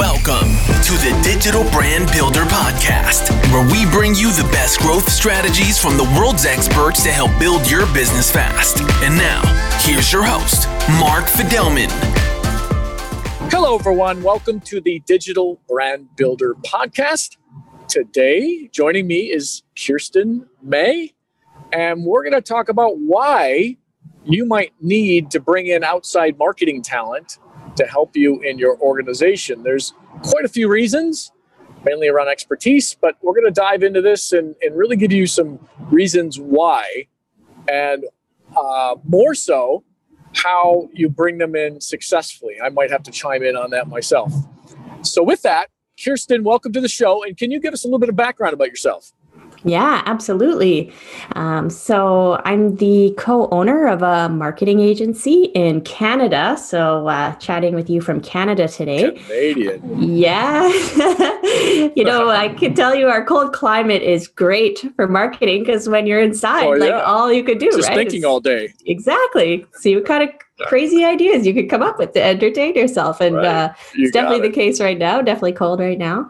Welcome to the Digital Brand Builder Podcast, where we bring you the best growth strategies from the world's experts to help build your business fast. And now, here's your host, Mark Fidelman. Hello, everyone. Welcome to the Digital Brand Builder Podcast. Today, joining me is Kirsten May, and we're going to talk about why you might need to bring in outside marketing talent to help you in your organization. There's quite a few reasons, mainly around expertise, but we're going to dive into this and, and really give you some reasons why, and uh, more so, how you bring them in successfully. I might have to chime in on that myself. So, with that, Kirsten, welcome to the show. And can you give us a little bit of background about yourself? Yeah, absolutely. Um, so I'm the co-owner of a marketing agency in Canada. So uh, chatting with you from Canada today. Canadian. Yeah. you know, I can tell you our cold climate is great for marketing because when you're inside, oh, yeah. like all you could do, just right? thinking all day. Exactly. So you kind of crazy ideas you could come up with to entertain yourself. And right. uh, you it's definitely it. the case right now, definitely cold right now.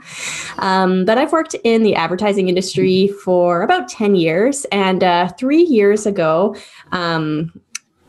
Um, but I've worked in the advertising industry for about 10 years. And uh, three years ago, um,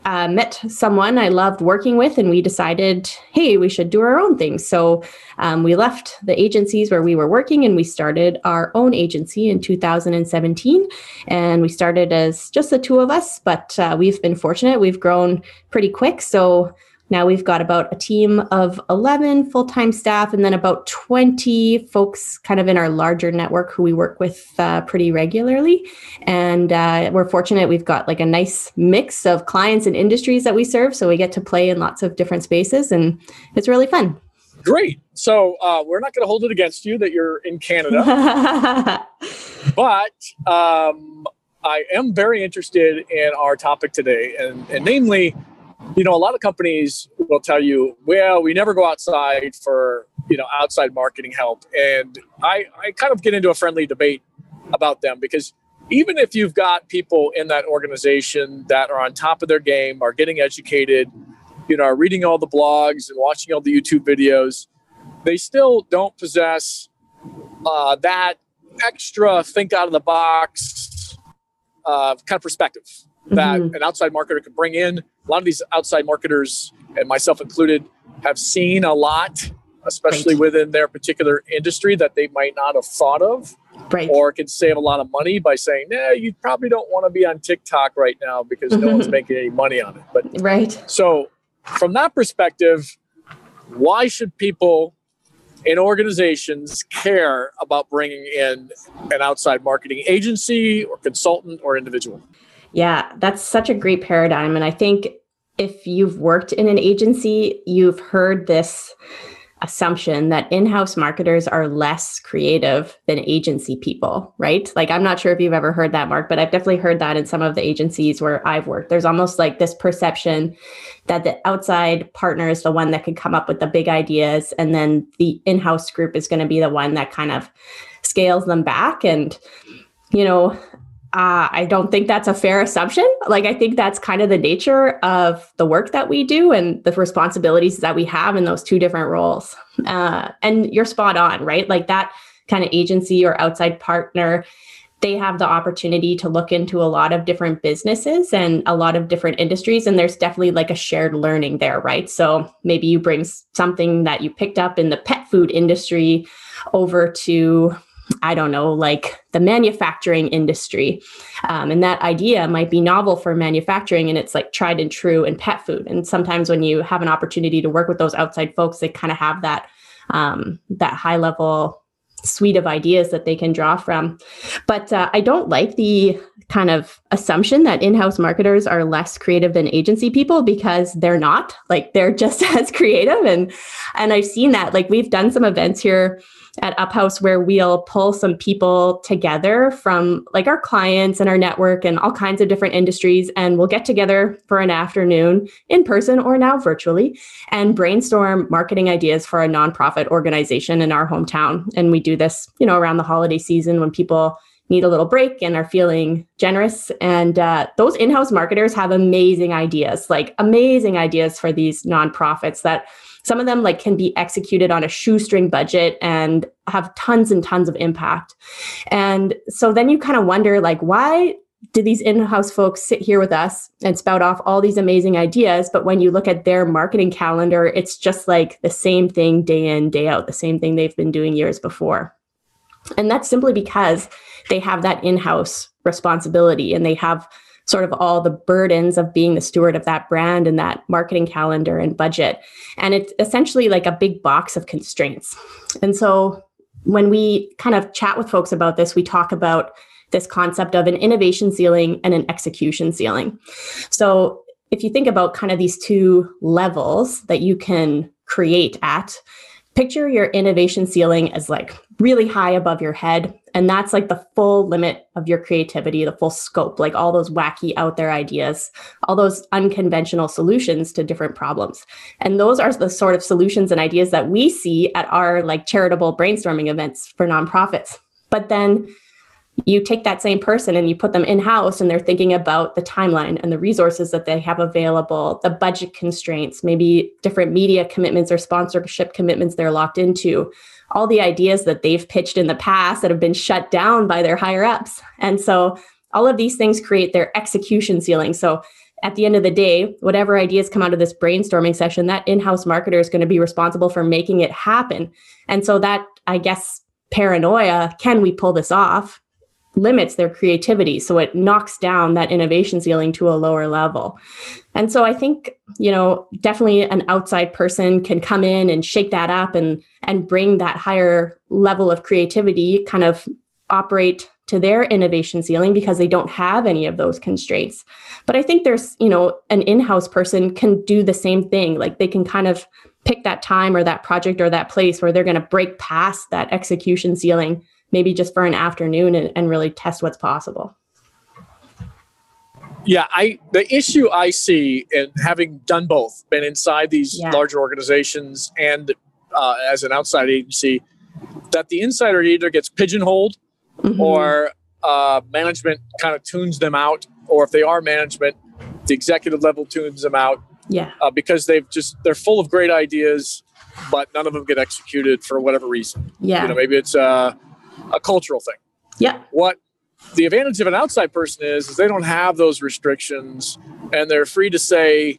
uh, met someone I loved working with, and we decided, hey, we should do our own thing. So um, we left the agencies where we were working and we started our own agency in 2017. And we started as just the two of us, but uh, we've been fortunate. We've grown pretty quick. So now we've got about a team of 11 full time staff and then about 20 folks kind of in our larger network who we work with uh, pretty regularly. And uh, we're fortunate we've got like a nice mix of clients and industries that we serve. So we get to play in lots of different spaces and it's really fun. Great. So uh, we're not going to hold it against you that you're in Canada. but um, I am very interested in our topic today, and, and namely, you know, a lot of companies will tell you, well, we never go outside for, you know, outside marketing help. And I, I kind of get into a friendly debate about them because even if you've got people in that organization that are on top of their game, are getting educated, you know, are reading all the blogs and watching all the YouTube videos, they still don't possess uh, that extra think out of the box uh, kind of perspective that mm-hmm. an outside marketer could bring in. A lot of these outside marketers, and myself included, have seen a lot, especially right. within their particular industry that they might not have thought of. Right. Or can save a lot of money by saying, "Nah, you probably don't want to be on TikTok right now because no one's making any money on it." But right. So, from that perspective, why should people in organizations care about bringing in an outside marketing agency or consultant or individual? Yeah, that's such a great paradigm. And I think if you've worked in an agency, you've heard this assumption that in-house marketers are less creative than agency people, right? Like I'm not sure if you've ever heard that Mark, but I've definitely heard that in some of the agencies where I've worked. There's almost like this perception that the outside partner is the one that can come up with the big ideas and then the in-house group is going to be the one that kind of scales them back and you know, uh, I don't think that's a fair assumption. Like, I think that's kind of the nature of the work that we do and the responsibilities that we have in those two different roles. Uh, and you're spot on, right? Like, that kind of agency or outside partner, they have the opportunity to look into a lot of different businesses and a lot of different industries. And there's definitely like a shared learning there, right? So maybe you bring something that you picked up in the pet food industry over to I don't know, like the manufacturing industry. Um, and that idea might be novel for manufacturing and it's like tried and true in pet food. And sometimes when you have an opportunity to work with those outside folks, they kind of have that um, that high level suite of ideas that they can draw from. But uh, I don't like the kind of assumption that in-house marketers are less creative than agency people because they're not. Like they're just as creative and and I've seen that. Like we've done some events here at Uphouse where we'll pull some people together from like our clients and our network and all kinds of different industries. And we'll get together for an afternoon in person or now virtually and brainstorm marketing ideas for a nonprofit organization in our hometown. And we do this, you know, around the holiday season when people need a little break and are feeling generous. And uh, those in house marketers have amazing ideas, like amazing ideas for these nonprofits that some of them like can be executed on a shoestring budget and have tons and tons of impact. And so then you kind of wonder like why do these in-house folks sit here with us and spout off all these amazing ideas? But when you look at their marketing calendar it's just like the same thing day in day out the same thing they've been doing years before. And that's simply because they have that in-house responsibility and they have sort of all the burdens of being the steward of that brand and that marketing calendar and budget. And it's essentially like a big box of constraints. And so when we kind of chat with folks about this, we talk about this concept of an innovation ceiling and an execution ceiling. So if you think about kind of these two levels that you can create at, picture your innovation ceiling as like really high above your head. And that's like the full limit of your creativity, the full scope, like all those wacky out there ideas, all those unconventional solutions to different problems. And those are the sort of solutions and ideas that we see at our like charitable brainstorming events for nonprofits. But then you take that same person and you put them in house and they're thinking about the timeline and the resources that they have available, the budget constraints, maybe different media commitments or sponsorship commitments they're locked into, all the ideas that they've pitched in the past that have been shut down by their higher ups. And so all of these things create their execution ceiling. So at the end of the day, whatever ideas come out of this brainstorming session, that in house marketer is going to be responsible for making it happen. And so that, I guess, paranoia can we pull this off? Limits their creativity. So it knocks down that innovation ceiling to a lower level. And so I think, you know, definitely an outside person can come in and shake that up and and bring that higher level of creativity kind of operate to their innovation ceiling because they don't have any of those constraints. But I think there's, you know, an in-house person can do the same thing. Like they can kind of pick that time or that project or that place where they're going to break past that execution ceiling maybe just for an afternoon and, and really test what's possible. Yeah i the issue i see in having done both been inside these yeah. larger organizations and uh, as an outside agency that the insider either gets pigeonholed mm-hmm. or uh, management kind of tunes them out or if they are management the executive level tunes them out. Yeah. Uh, because they've just they're full of great ideas but none of them get executed for whatever reason. Yeah. you know maybe it's uh a cultural thing. Yeah. What the advantage of an outside person is is they don't have those restrictions and they're free to say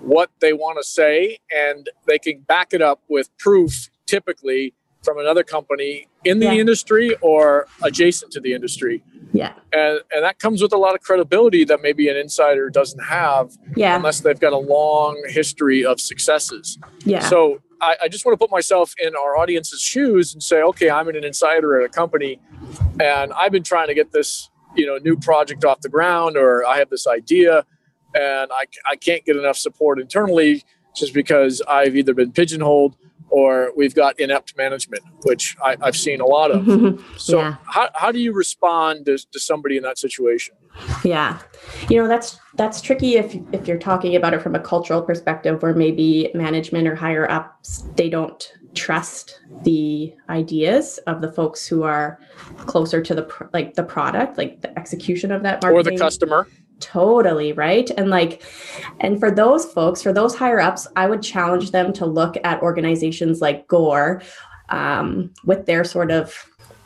what they want to say and they can back it up with proof typically from another company in the yeah. industry or adjacent to the industry. Yeah. And and that comes with a lot of credibility that maybe an insider doesn't have yeah. unless they've got a long history of successes. Yeah. So I, I just want to put myself in our audience's shoes and say, okay, I'm an insider at a company, and I've been trying to get this, you know, new project off the ground, or I have this idea, and I, I can't get enough support internally just because I've either been pigeonholed or we've got inept management, which I, have seen a lot of. so, yeah. how, how do you respond to, to somebody in that situation? Yeah, you know that's that's tricky if if you're talking about it from a cultural perspective, where maybe management or higher ups they don't trust the ideas of the folks who are closer to the like the product, like the execution of that marketing. or the customer totally right? And like and for those folks for those higher ups i would challenge them to look at organizations like gore um, with their sort of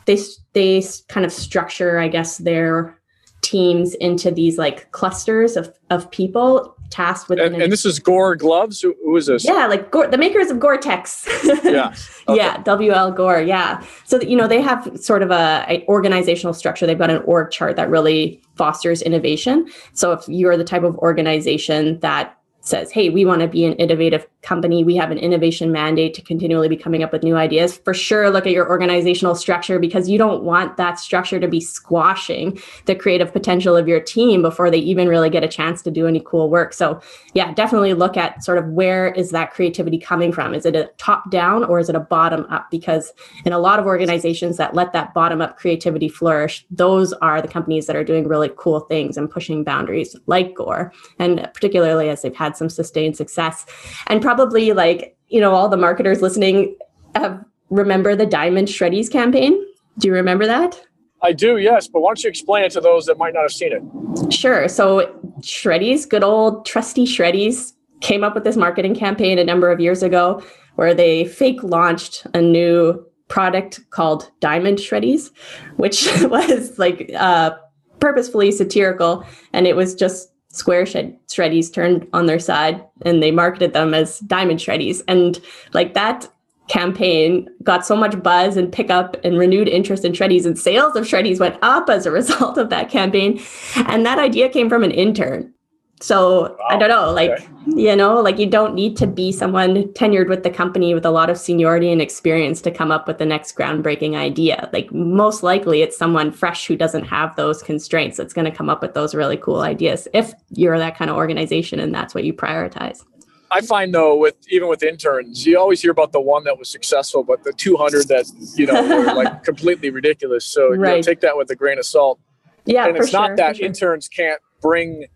they they kind of structure i guess their teams into these like clusters of of people tasked with and, and this is gore gloves? Who, who is this? Yeah like gore, the makers of gore-tex. Yeah okay. yeah wl gore yeah. So you know they have sort of a, a, organizational structure. They've got an org chart that really fosters innovation. So if you're the type of organization that says, hey, we want to be an innovative company. We have an innovation mandate to continually be coming up with new ideas. For sure, look at your organizational structure because you don't want that structure to be squashing the creative potential of your team before they even really get a chance to do any cool work. So, yeah, definitely look at sort of where is that creativity coming from? Is it a top down or is it a bottom up? Because in a lot of organizations that let that bottom up creativity flourish, those are the companies that are doing really cool things and pushing boundaries like Gore. And particularly as they've had some sustained success. And probably like, you know, all the marketers listening have remember the Diamond Shreddies campaign. Do you remember that? I do, yes. But why don't you explain it to those that might not have seen it? Sure. So Shreddies, good old trusty Shreddies, came up with this marketing campaign a number of years ago where they fake launched a new product called Diamond Shreddies, which was like uh, purposefully satirical. And it was just square shed- shreddies turned on their side and they marketed them as diamond shreddies. And like that campaign got so much buzz and pickup and renewed interest in shreddies and sales of shreddies went up as a result of that campaign. And that idea came from an intern. So wow. I don't know, like, okay. you know, like you don't need to be someone tenured with the company with a lot of seniority and experience to come up with the next groundbreaking idea. Like, most likely it's someone fresh who doesn't have those constraints that's going to come up with those really cool ideas if you're that kind of organization and that's what you prioritize. I find though, with even with interns, you always hear about the one that was successful, but the 200 that you know were like completely ridiculous. So right. you know, take that with a grain of salt. Yeah, and it's not sure, that sure. interns can't bring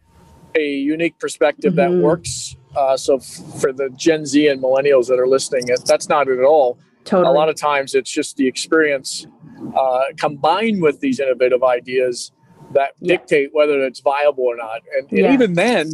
a unique perspective mm-hmm. that works. Uh, so f- for the Gen Z and millennials that are listening, that's not it at all. Totally. A lot of times it's just the experience uh, combined with these innovative ideas that yeah. dictate whether it's viable or not. And, and yeah. even then,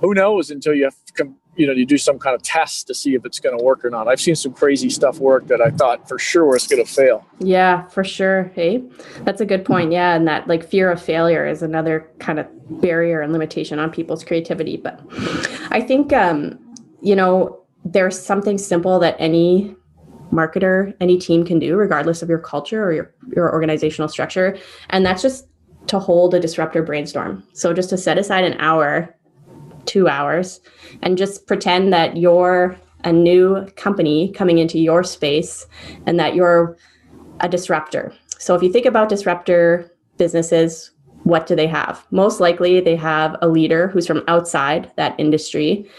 who knows until you com- you know you do some kind of test to see if it's going to work or not. I've seen some crazy stuff work that i thought for sure was going to fail. Yeah for sure hey? That's a good point yeah and that like fear of failure is another kind of barrier and limitation on people's creativity but i think um you know there's something simple that any marketer any team can do regardless of your culture or your, your organizational structure and that's just to hold a disruptor brainstorm. So just to set aside an hour two hours and just pretend that you're a new company coming into your space and that you're a disruptor. So if you think about disruptor businesses, what do they have? Most likely, they have a leader who's from outside that industry.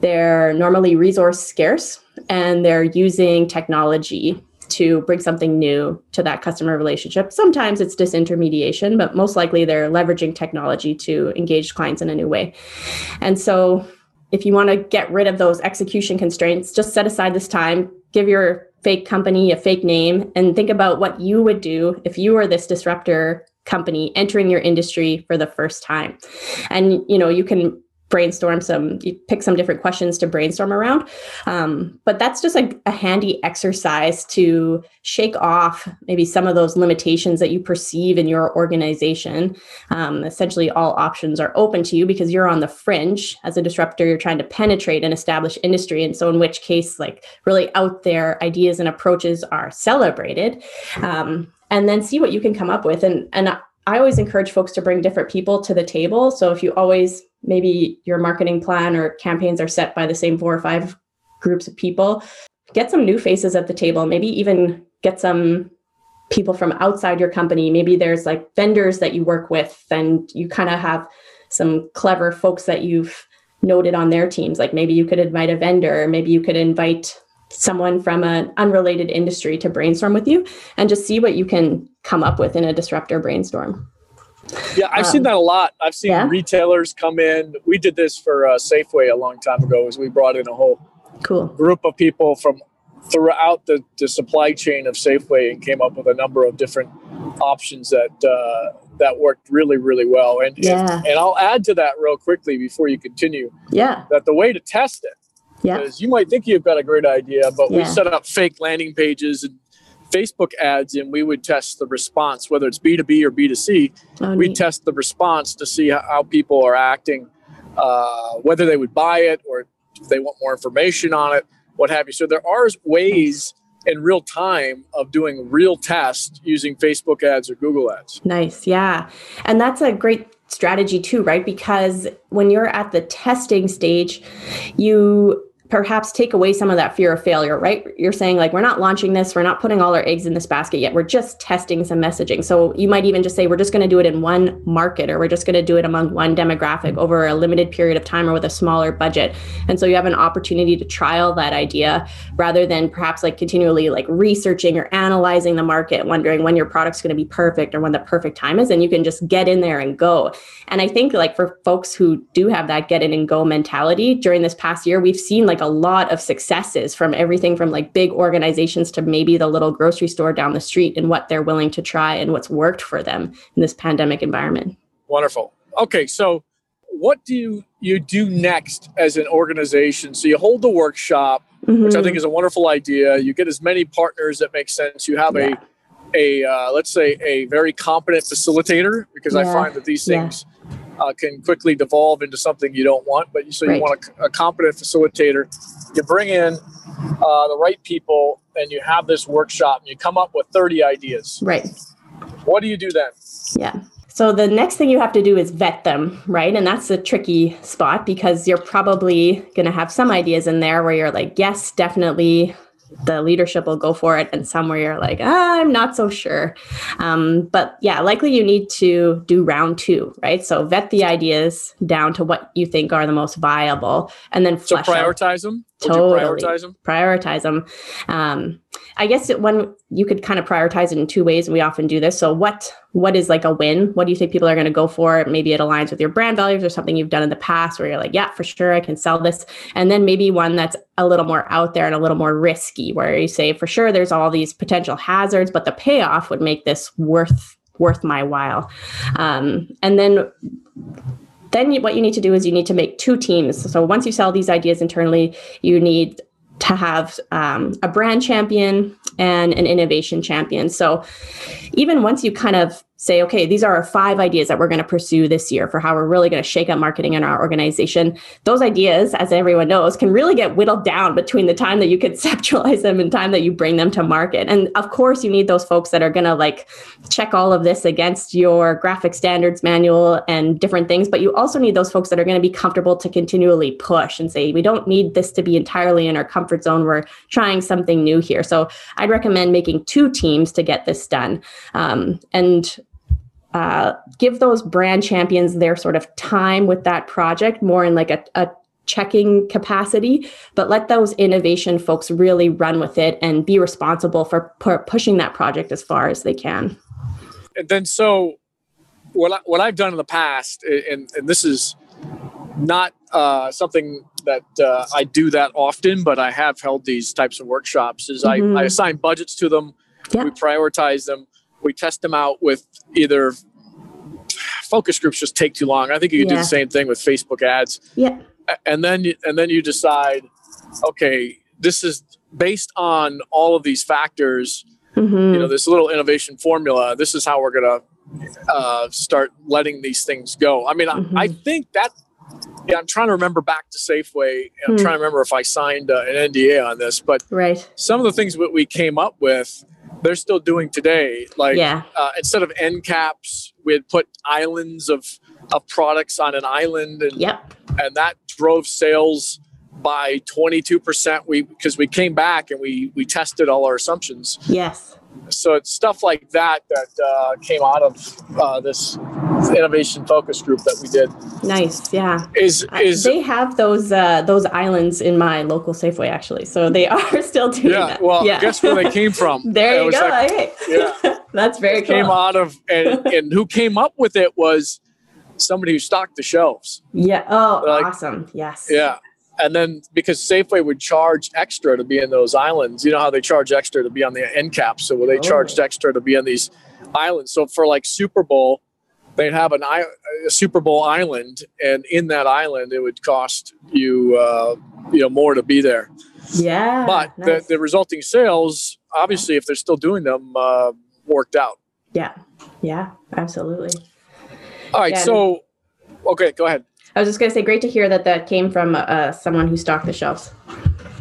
They're normally resource scarce and they're using technology to bring something new to that customer relationship. Sometimes it's disintermediation, but most likely they're leveraging technology to engage clients in a new way. And so, if you want to get rid of those execution constraints, just set aside this time, give your fake company a fake name, and think about what you would do if you were this disruptor company entering your industry for the first time. And you know, you can brainstorm some you pick some different questions to brainstorm around. Um, but that's just a, a handy exercise to shake off maybe some of those limitations that you perceive in your organization. Um, essentially all options are open to you because you're on the fringe as a disruptor. You're trying to penetrate an established industry. And so in which case like really out there ideas and approaches are celebrated. Um, and then see what you can come up with. And and I always encourage folks to bring different people to the table. So if you always maybe your marketing plan or campaigns are set by the same four or five groups of people, get some new faces at the table, maybe even get some people from outside your company. Maybe there's like vendors that you work with and you kind of have some clever folks that you've noted on their teams. Like maybe you could invite a vendor, maybe you could invite someone from an unrelated industry to brainstorm with you and just see what you can come up with in a disruptor brainstorm. Yeah, I've um, seen that a lot. I've seen yeah? retailers come in. We did this for uh, Safeway a long time ago. As we brought in a whole cool group of people from throughout the, the supply chain of Safeway and came up with a number of different options that uh, that worked really really well. And, yeah. and and I'll add to that real quickly before you continue. Yeah, that the way to test it yeah. Because you might think you've got a great idea, but yeah. we set up fake landing pages and Facebook ads and we would test the response, whether it's B2B or B2C. Oh, we test the response to see how, how people are acting, uh, whether they would buy it or if they want more information on it, what have you. So there are ways in real time of doing real tests using Facebook ads or Google ads. Nice. Yeah. And that's a great strategy too, right? Because when you're at the testing stage, you perhaps take away some of that fear of failure, right? You're saying, like, we're not launching this, we're not putting all our eggs in this basket yet. We're just testing some messaging. So you might even just say, we're just going to do it in one market or we're just going to do it among one demographic over a limited period of time or with a smaller budget. And so you have an opportunity to trial that idea rather than perhaps like continually like researching or analyzing the market, wondering when your product's going to be perfect or when the perfect time is. And you can just get in there and go. And I think like for folks who do have that get in and go mentality during this past year, we've seen like a lot of successes from everything from like big organizations to maybe the little grocery store down the street and what they're willing to try and what's worked for them in this pandemic environment. Wonderful. Okay, so what do you, you do next as an organization? So you hold the workshop, mm-hmm. which I think is a wonderful idea. You get as many partners that make sense. You have yeah. a, a uh, let's say, a very competent facilitator, because yeah. I find that these things. Uh, can quickly devolve into something you don't want. But so you right. want a, a, competent facilitator. You bring in uh, the right people, and you have this workshop, and you come up with 30 ideas. Right. What do you do then? Yeah. So the next thing you have to do is vet them, right? And that's a tricky spot because you're probably going to have some ideas in there where you're like, yes, definitely the leadership will go for it and some where you're like ah, i'm not so sure. Um, but yeah likely you need to do round two right? So vet the ideas down to what you think are the most viable and then flesh so prioritize out. them totally. prioritize them prioritize them um, i guess it, when you could kind of prioritize it in two ways and we often do this. So what what is like a win? What do you think people are going to go for? Maybe it aligns with your brand values or something you've done in the past where you're like yeah for sure i can sell this. And then maybe one that's a little more out there and a little more risky where you say for sure there's all these potential hazards but the payoff would make this worth worth my while. Um, and then then what you need to do is you need to make two teams. So once you sell these ideas internally, you need to have um, a brand champion and an innovation champion. So even once you kind of say, okay, these are our five ideas that we're going to pursue this year for how we're really going to shake up marketing in our organization. Those ideas, as everyone knows, can really get whittled down between the time that you conceptualize them and time that you bring them to market. And of course, you need those folks that are going to like check all of this against your graphic standards manual and different things. But you also need those folks that are going to be comfortable to continually push and say, we don't need this to be entirely in our comfort zone. We're trying something new here. So I'd recommend making two teams to get this done. Um, and uh, give those brand champions their sort of time with that project more in like a, a checking capacity, but let those innovation folks really run with it and be responsible for pu- pushing that project as far as they can. And then, so what I, what I've done in the past, and, and this is not uh, something that uh, I do that often, but I have held these types of workshops. Is mm-hmm. I, I assign budgets to them, we prioritize them, we test them out with either focus groups just take too long. I think you can yeah. do the same thing with Facebook ads. Yeah. And then and then you decide, okay, this is based on all of these factors. Mm-hmm. You know, this little innovation formula. This is how we're gonna uh, start letting these things go. I mean, mm-hmm. I, I, think that. Yeah, I'm trying to remember back to Safeway. I'm mm. trying to remember if I signed uh, an NDA on this, but right. some of the things that we came up with they're still doing today. Like yeah. uh, instead of end caps, we'd put islands of of products on an island, and yep. and that drove sales by 22% we because we came back and we we tested all our assumptions yes so it's stuff like that that uh, came out of uh, this innovation focus group that we did. Nice, yeah. Is is they have those uh, those islands in my local Safeway actually, so they are still doing yeah, that. Well, yeah. guess where they came from? there you go. Like, hey. Yeah, that's very cool. Came out of and and who came up with it was somebody who stocked the shelves. Yeah. Oh, like, awesome. Yes. Yeah and then because Safeway would charge extra to be in those islands, you know how they charge extra to be on the end caps. So they oh. charged extra to be on these islands. So for like Super Bowl, they'd have an a Super Bowl island, and in that island, it would cost you uh, you know more to be there. Yeah, but nice. the, the resulting sales, obviously, if they're still doing them, uh, worked out. Yeah, yeah, absolutely. All right, yeah, so okay, go ahead. I was just going to say, great to hear that that came from uh, someone who stocked the shelves.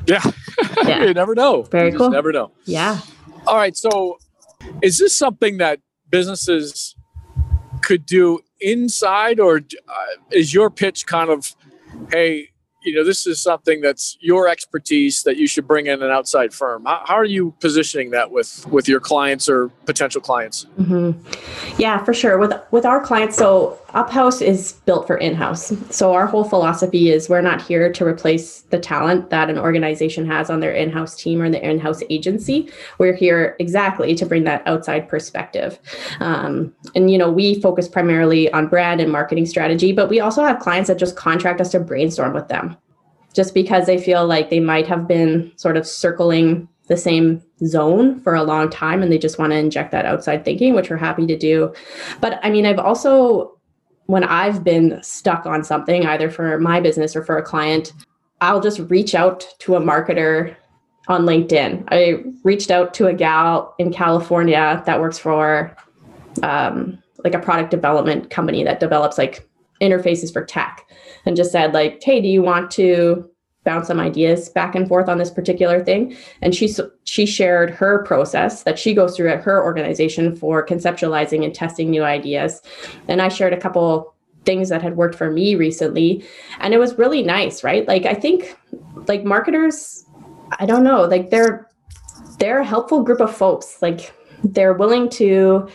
Yeah, yeah. you never know. Very you cool. never know. Yeah. All right. So, is this something that businesses could do inside, or uh, is your pitch kind of, hey, you know this is something that's your expertise that you should bring in an outside firm how, how are you positioning that with with your clients or potential clients mm-hmm. yeah for sure with with our clients so uphouse is built for in-house. So our whole philosophy is we're not here to replace the talent that an organization has on their in-house team or in the in-house agency. We're here exactly to bring that outside perspective. Um, and you know we focus primarily on brand and marketing strategy but we also have clients that just contract us to brainstorm with them. Just because they feel like they might have been sort of circling the same zone for a long time and they just want to inject that outside thinking which we're happy to do but i mean i've also when I've been stuck on something, either for my business or for a client, I'll just reach out to a marketer on LinkedIn. I reached out to a gal in California that works for um, like a product development company that develops like interfaces for tech and just said like, hey, do you want to bounce some ideas back and forth on this particular thing. And she she shared her process that she goes through at her organization for conceptualizing and testing new ideas. And i shared a couple things that had worked for me recently. And it was really nice right? Like i think like marketers i don't know like they're they're a helpful group of folks. Like they're willing to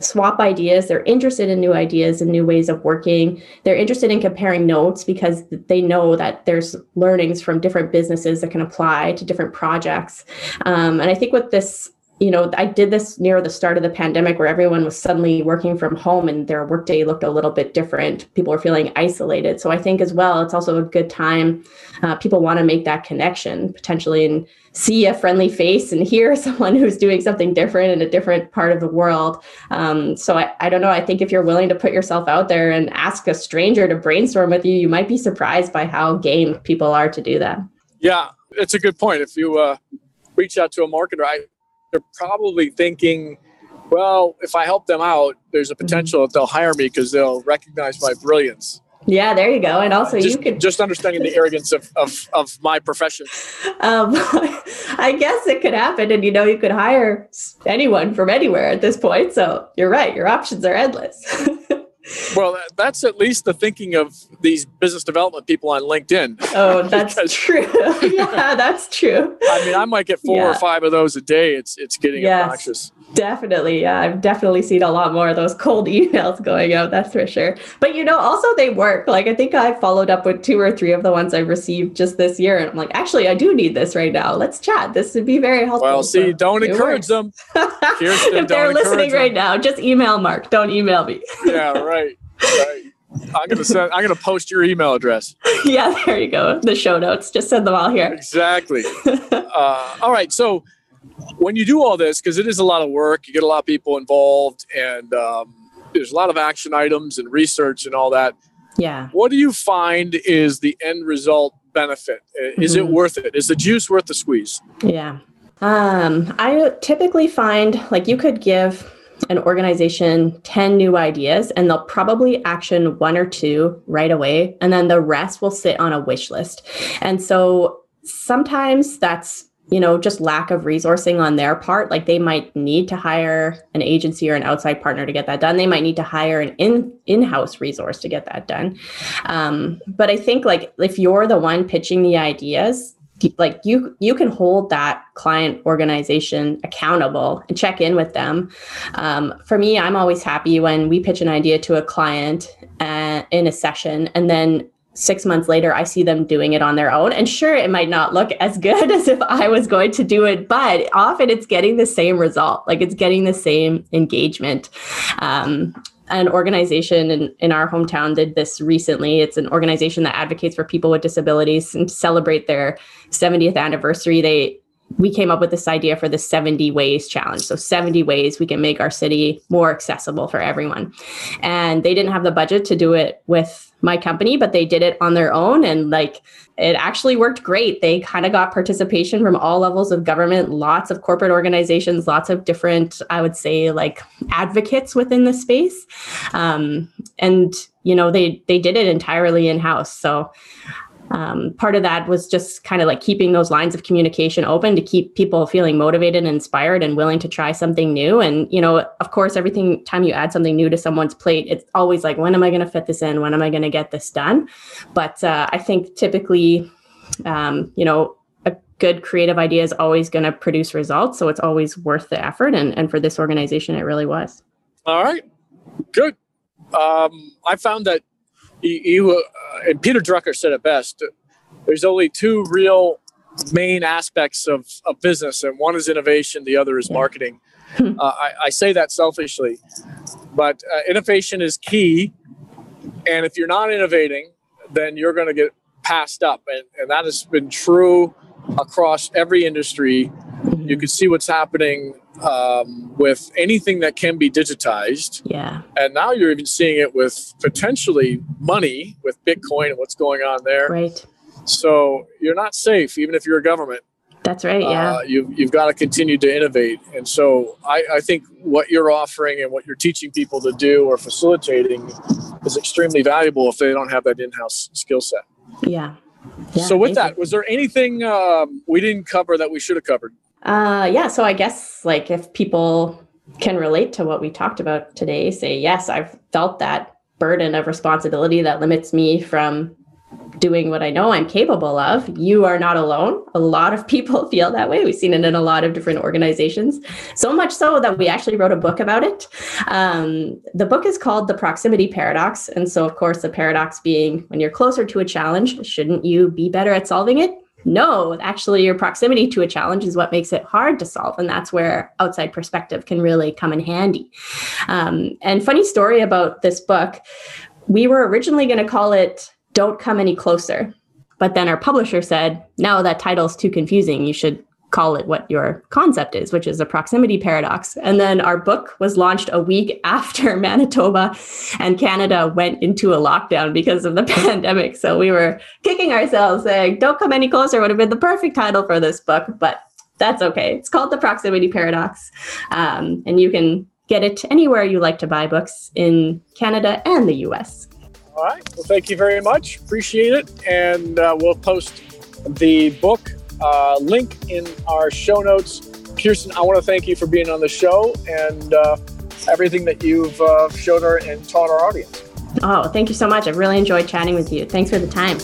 swap ideas. They're interested in new ideas and new ways of working. They're interested in comparing notes because they know that there's learnings from different businesses that can apply to different projects. Um, and I think with this you know, I did this near the start of the pandemic where everyone was suddenly working from home and their workday looked a little bit different. People were feeling isolated. So I think as well, it's also a good time. Uh, people want to make that connection potentially and see a friendly face and hear someone who's doing something different in a different part of the world. Um, so I, I don't know. I think if you're willing to put yourself out there and ask a stranger to brainstorm with you, you might be surprised by how game people are to do that. Yeah, it's a good point. If you uh, reach out to a marketer, I they're probably thinking, well, if I help them out, there's a potential that they'll hire me because they'll recognize my brilliance. Yeah, there you go. And also, just, you could just understanding the arrogance of, of, of my profession. Um, I guess it could happen, and you know, you could hire anyone from anywhere at this point. So you're right; your options are endless. Well, that's at least the thinking of these business development people on LinkedIn. Oh, that's because, true. yeah, that's true. I mean, I might get four yeah. or five of those a day. It's it's getting yes, obnoxious. Definitely. Yeah, I've definitely seen a lot more of those cold emails going out. That's for sure. But you know, also they work. Like I think I followed up with two or three of the ones I received just this year, and I'm like, actually, I do need this right now. Let's chat. This would be very helpful. Well, see, so don't encourage them. Kirsten, if they're listening right now, just email Mark. Don't email me. yeah. Right right. I'm gonna send. I'm gonna post your email address. yeah, there you go. The show notes. Just send them all here. Exactly. uh, all right. So when you do all this, because it is a lot of work, you get a lot of people involved, and um, there's a lot of action items and research and all that. Yeah. What do you find is the end result benefit? Is mm-hmm. it worth it? Is the juice worth the squeeze? Yeah. Um, I typically find like you could give an organization 10 new ideas and they'll probably action one or two right away and then the rest will sit on a wish list. And so sometimes that's you know just lack of resourcing on their part. Like they might need to hire an agency or an outside partner to get that done. They might need to hire an in in-house resource to get that done. Um, but i think like if you're the one pitching the ideas like you you can hold that client organization accountable and check in with them. Um, for me i'm always happy when we pitch an idea to a client uh, in a session and then six months later i see them doing it on their own. And sure it might not look as good as if i was going to do it but often it's getting the same result. Like it's getting the same engagement. Um, an organization in, in our hometown did this recently. It's an organization that advocates for people with disabilities and celebrate their 70th anniversary. They we came up with this idea for the 70 ways challenge. So 70 ways we can make our city more accessible for everyone. And they didn't have the budget to do it with my company, but they did it on their own. And like it actually worked great. They kind of got participation from all levels of government, lots of corporate organizations, lots of different, I would say, like advocates within the space. Um, and you know, they they did it entirely in house. So um, part of that was just kind of like keeping those lines of communication open to keep people feeling motivated and inspired and willing to try something new. And you know of course everything time you add something new to someone's plate it's always like when am i going to fit this in? When am i going to get this done? But uh, i think typically um, you know a good creative idea is always going to produce results. So it's always worth the effort. And, and for this organization it really was. All right. Good. Um, i found that you, uh, and Peter Drucker said it best. There's only two real main aspects of, of business, and one is innovation, the other is marketing. uh, I, I, say that selfishly, but uh, innovation is key. And if you're not innovating, then you're going to get passed up. And, and that has been true across every industry. You can see what's happening um, with anything that can be digitized. Yeah. And now you're even seeing it with potentially money with Bitcoin and what's going on there. Right. So you're not safe, even if you're a government. That's right. Yeah. Uh, you've, you've got to continue to innovate. And so I, I think what you're offering and what you're teaching people to do or facilitating is extremely valuable if they don't have that in house skill set. Yeah. yeah. so, with that, was there anything um, we didn't cover that we should have covered? Uh, yeah. So I guess like if people can relate to what we talked about today, say, yes, I've felt that burden of responsibility that limits me from doing what I know I'm capable of. You are not alone. A lot of people feel that way. We've seen it in a lot of different organizations, so much so that we actually wrote a book about it. Um, the book is called The Proximity Paradox. And so, of course, the paradox being when you're closer to a challenge, shouldn't you be better at solving it? No, actually, your proximity to a challenge is what makes it hard to solve. And that's where outside perspective can really come in handy. Um, and funny story about this book, we were originally going to call it Don't Come Any Closer. But then our publisher said, no, that title's too confusing. You should call it what your concept is, which is a proximity paradox. And then our book was launched a week after Manitoba and Canada went into a lockdown because of the pandemic. So we were kicking ourselves saying, Don't come any closer would have been the perfect title for this book, but that's okay. It's called The Proximity Paradox. Um, and you can get it anywhere you like to buy books in Canada and the US. All right. Well, thank you very much. Appreciate it. And uh, we'll post the book uh, link in our show notes. Kirsten, I want to thank you for being on the show and uh, everything that you've uh, showed our and taught our audience. Oh, thank you so much. I've really enjoyed chatting with you. Thanks for the time.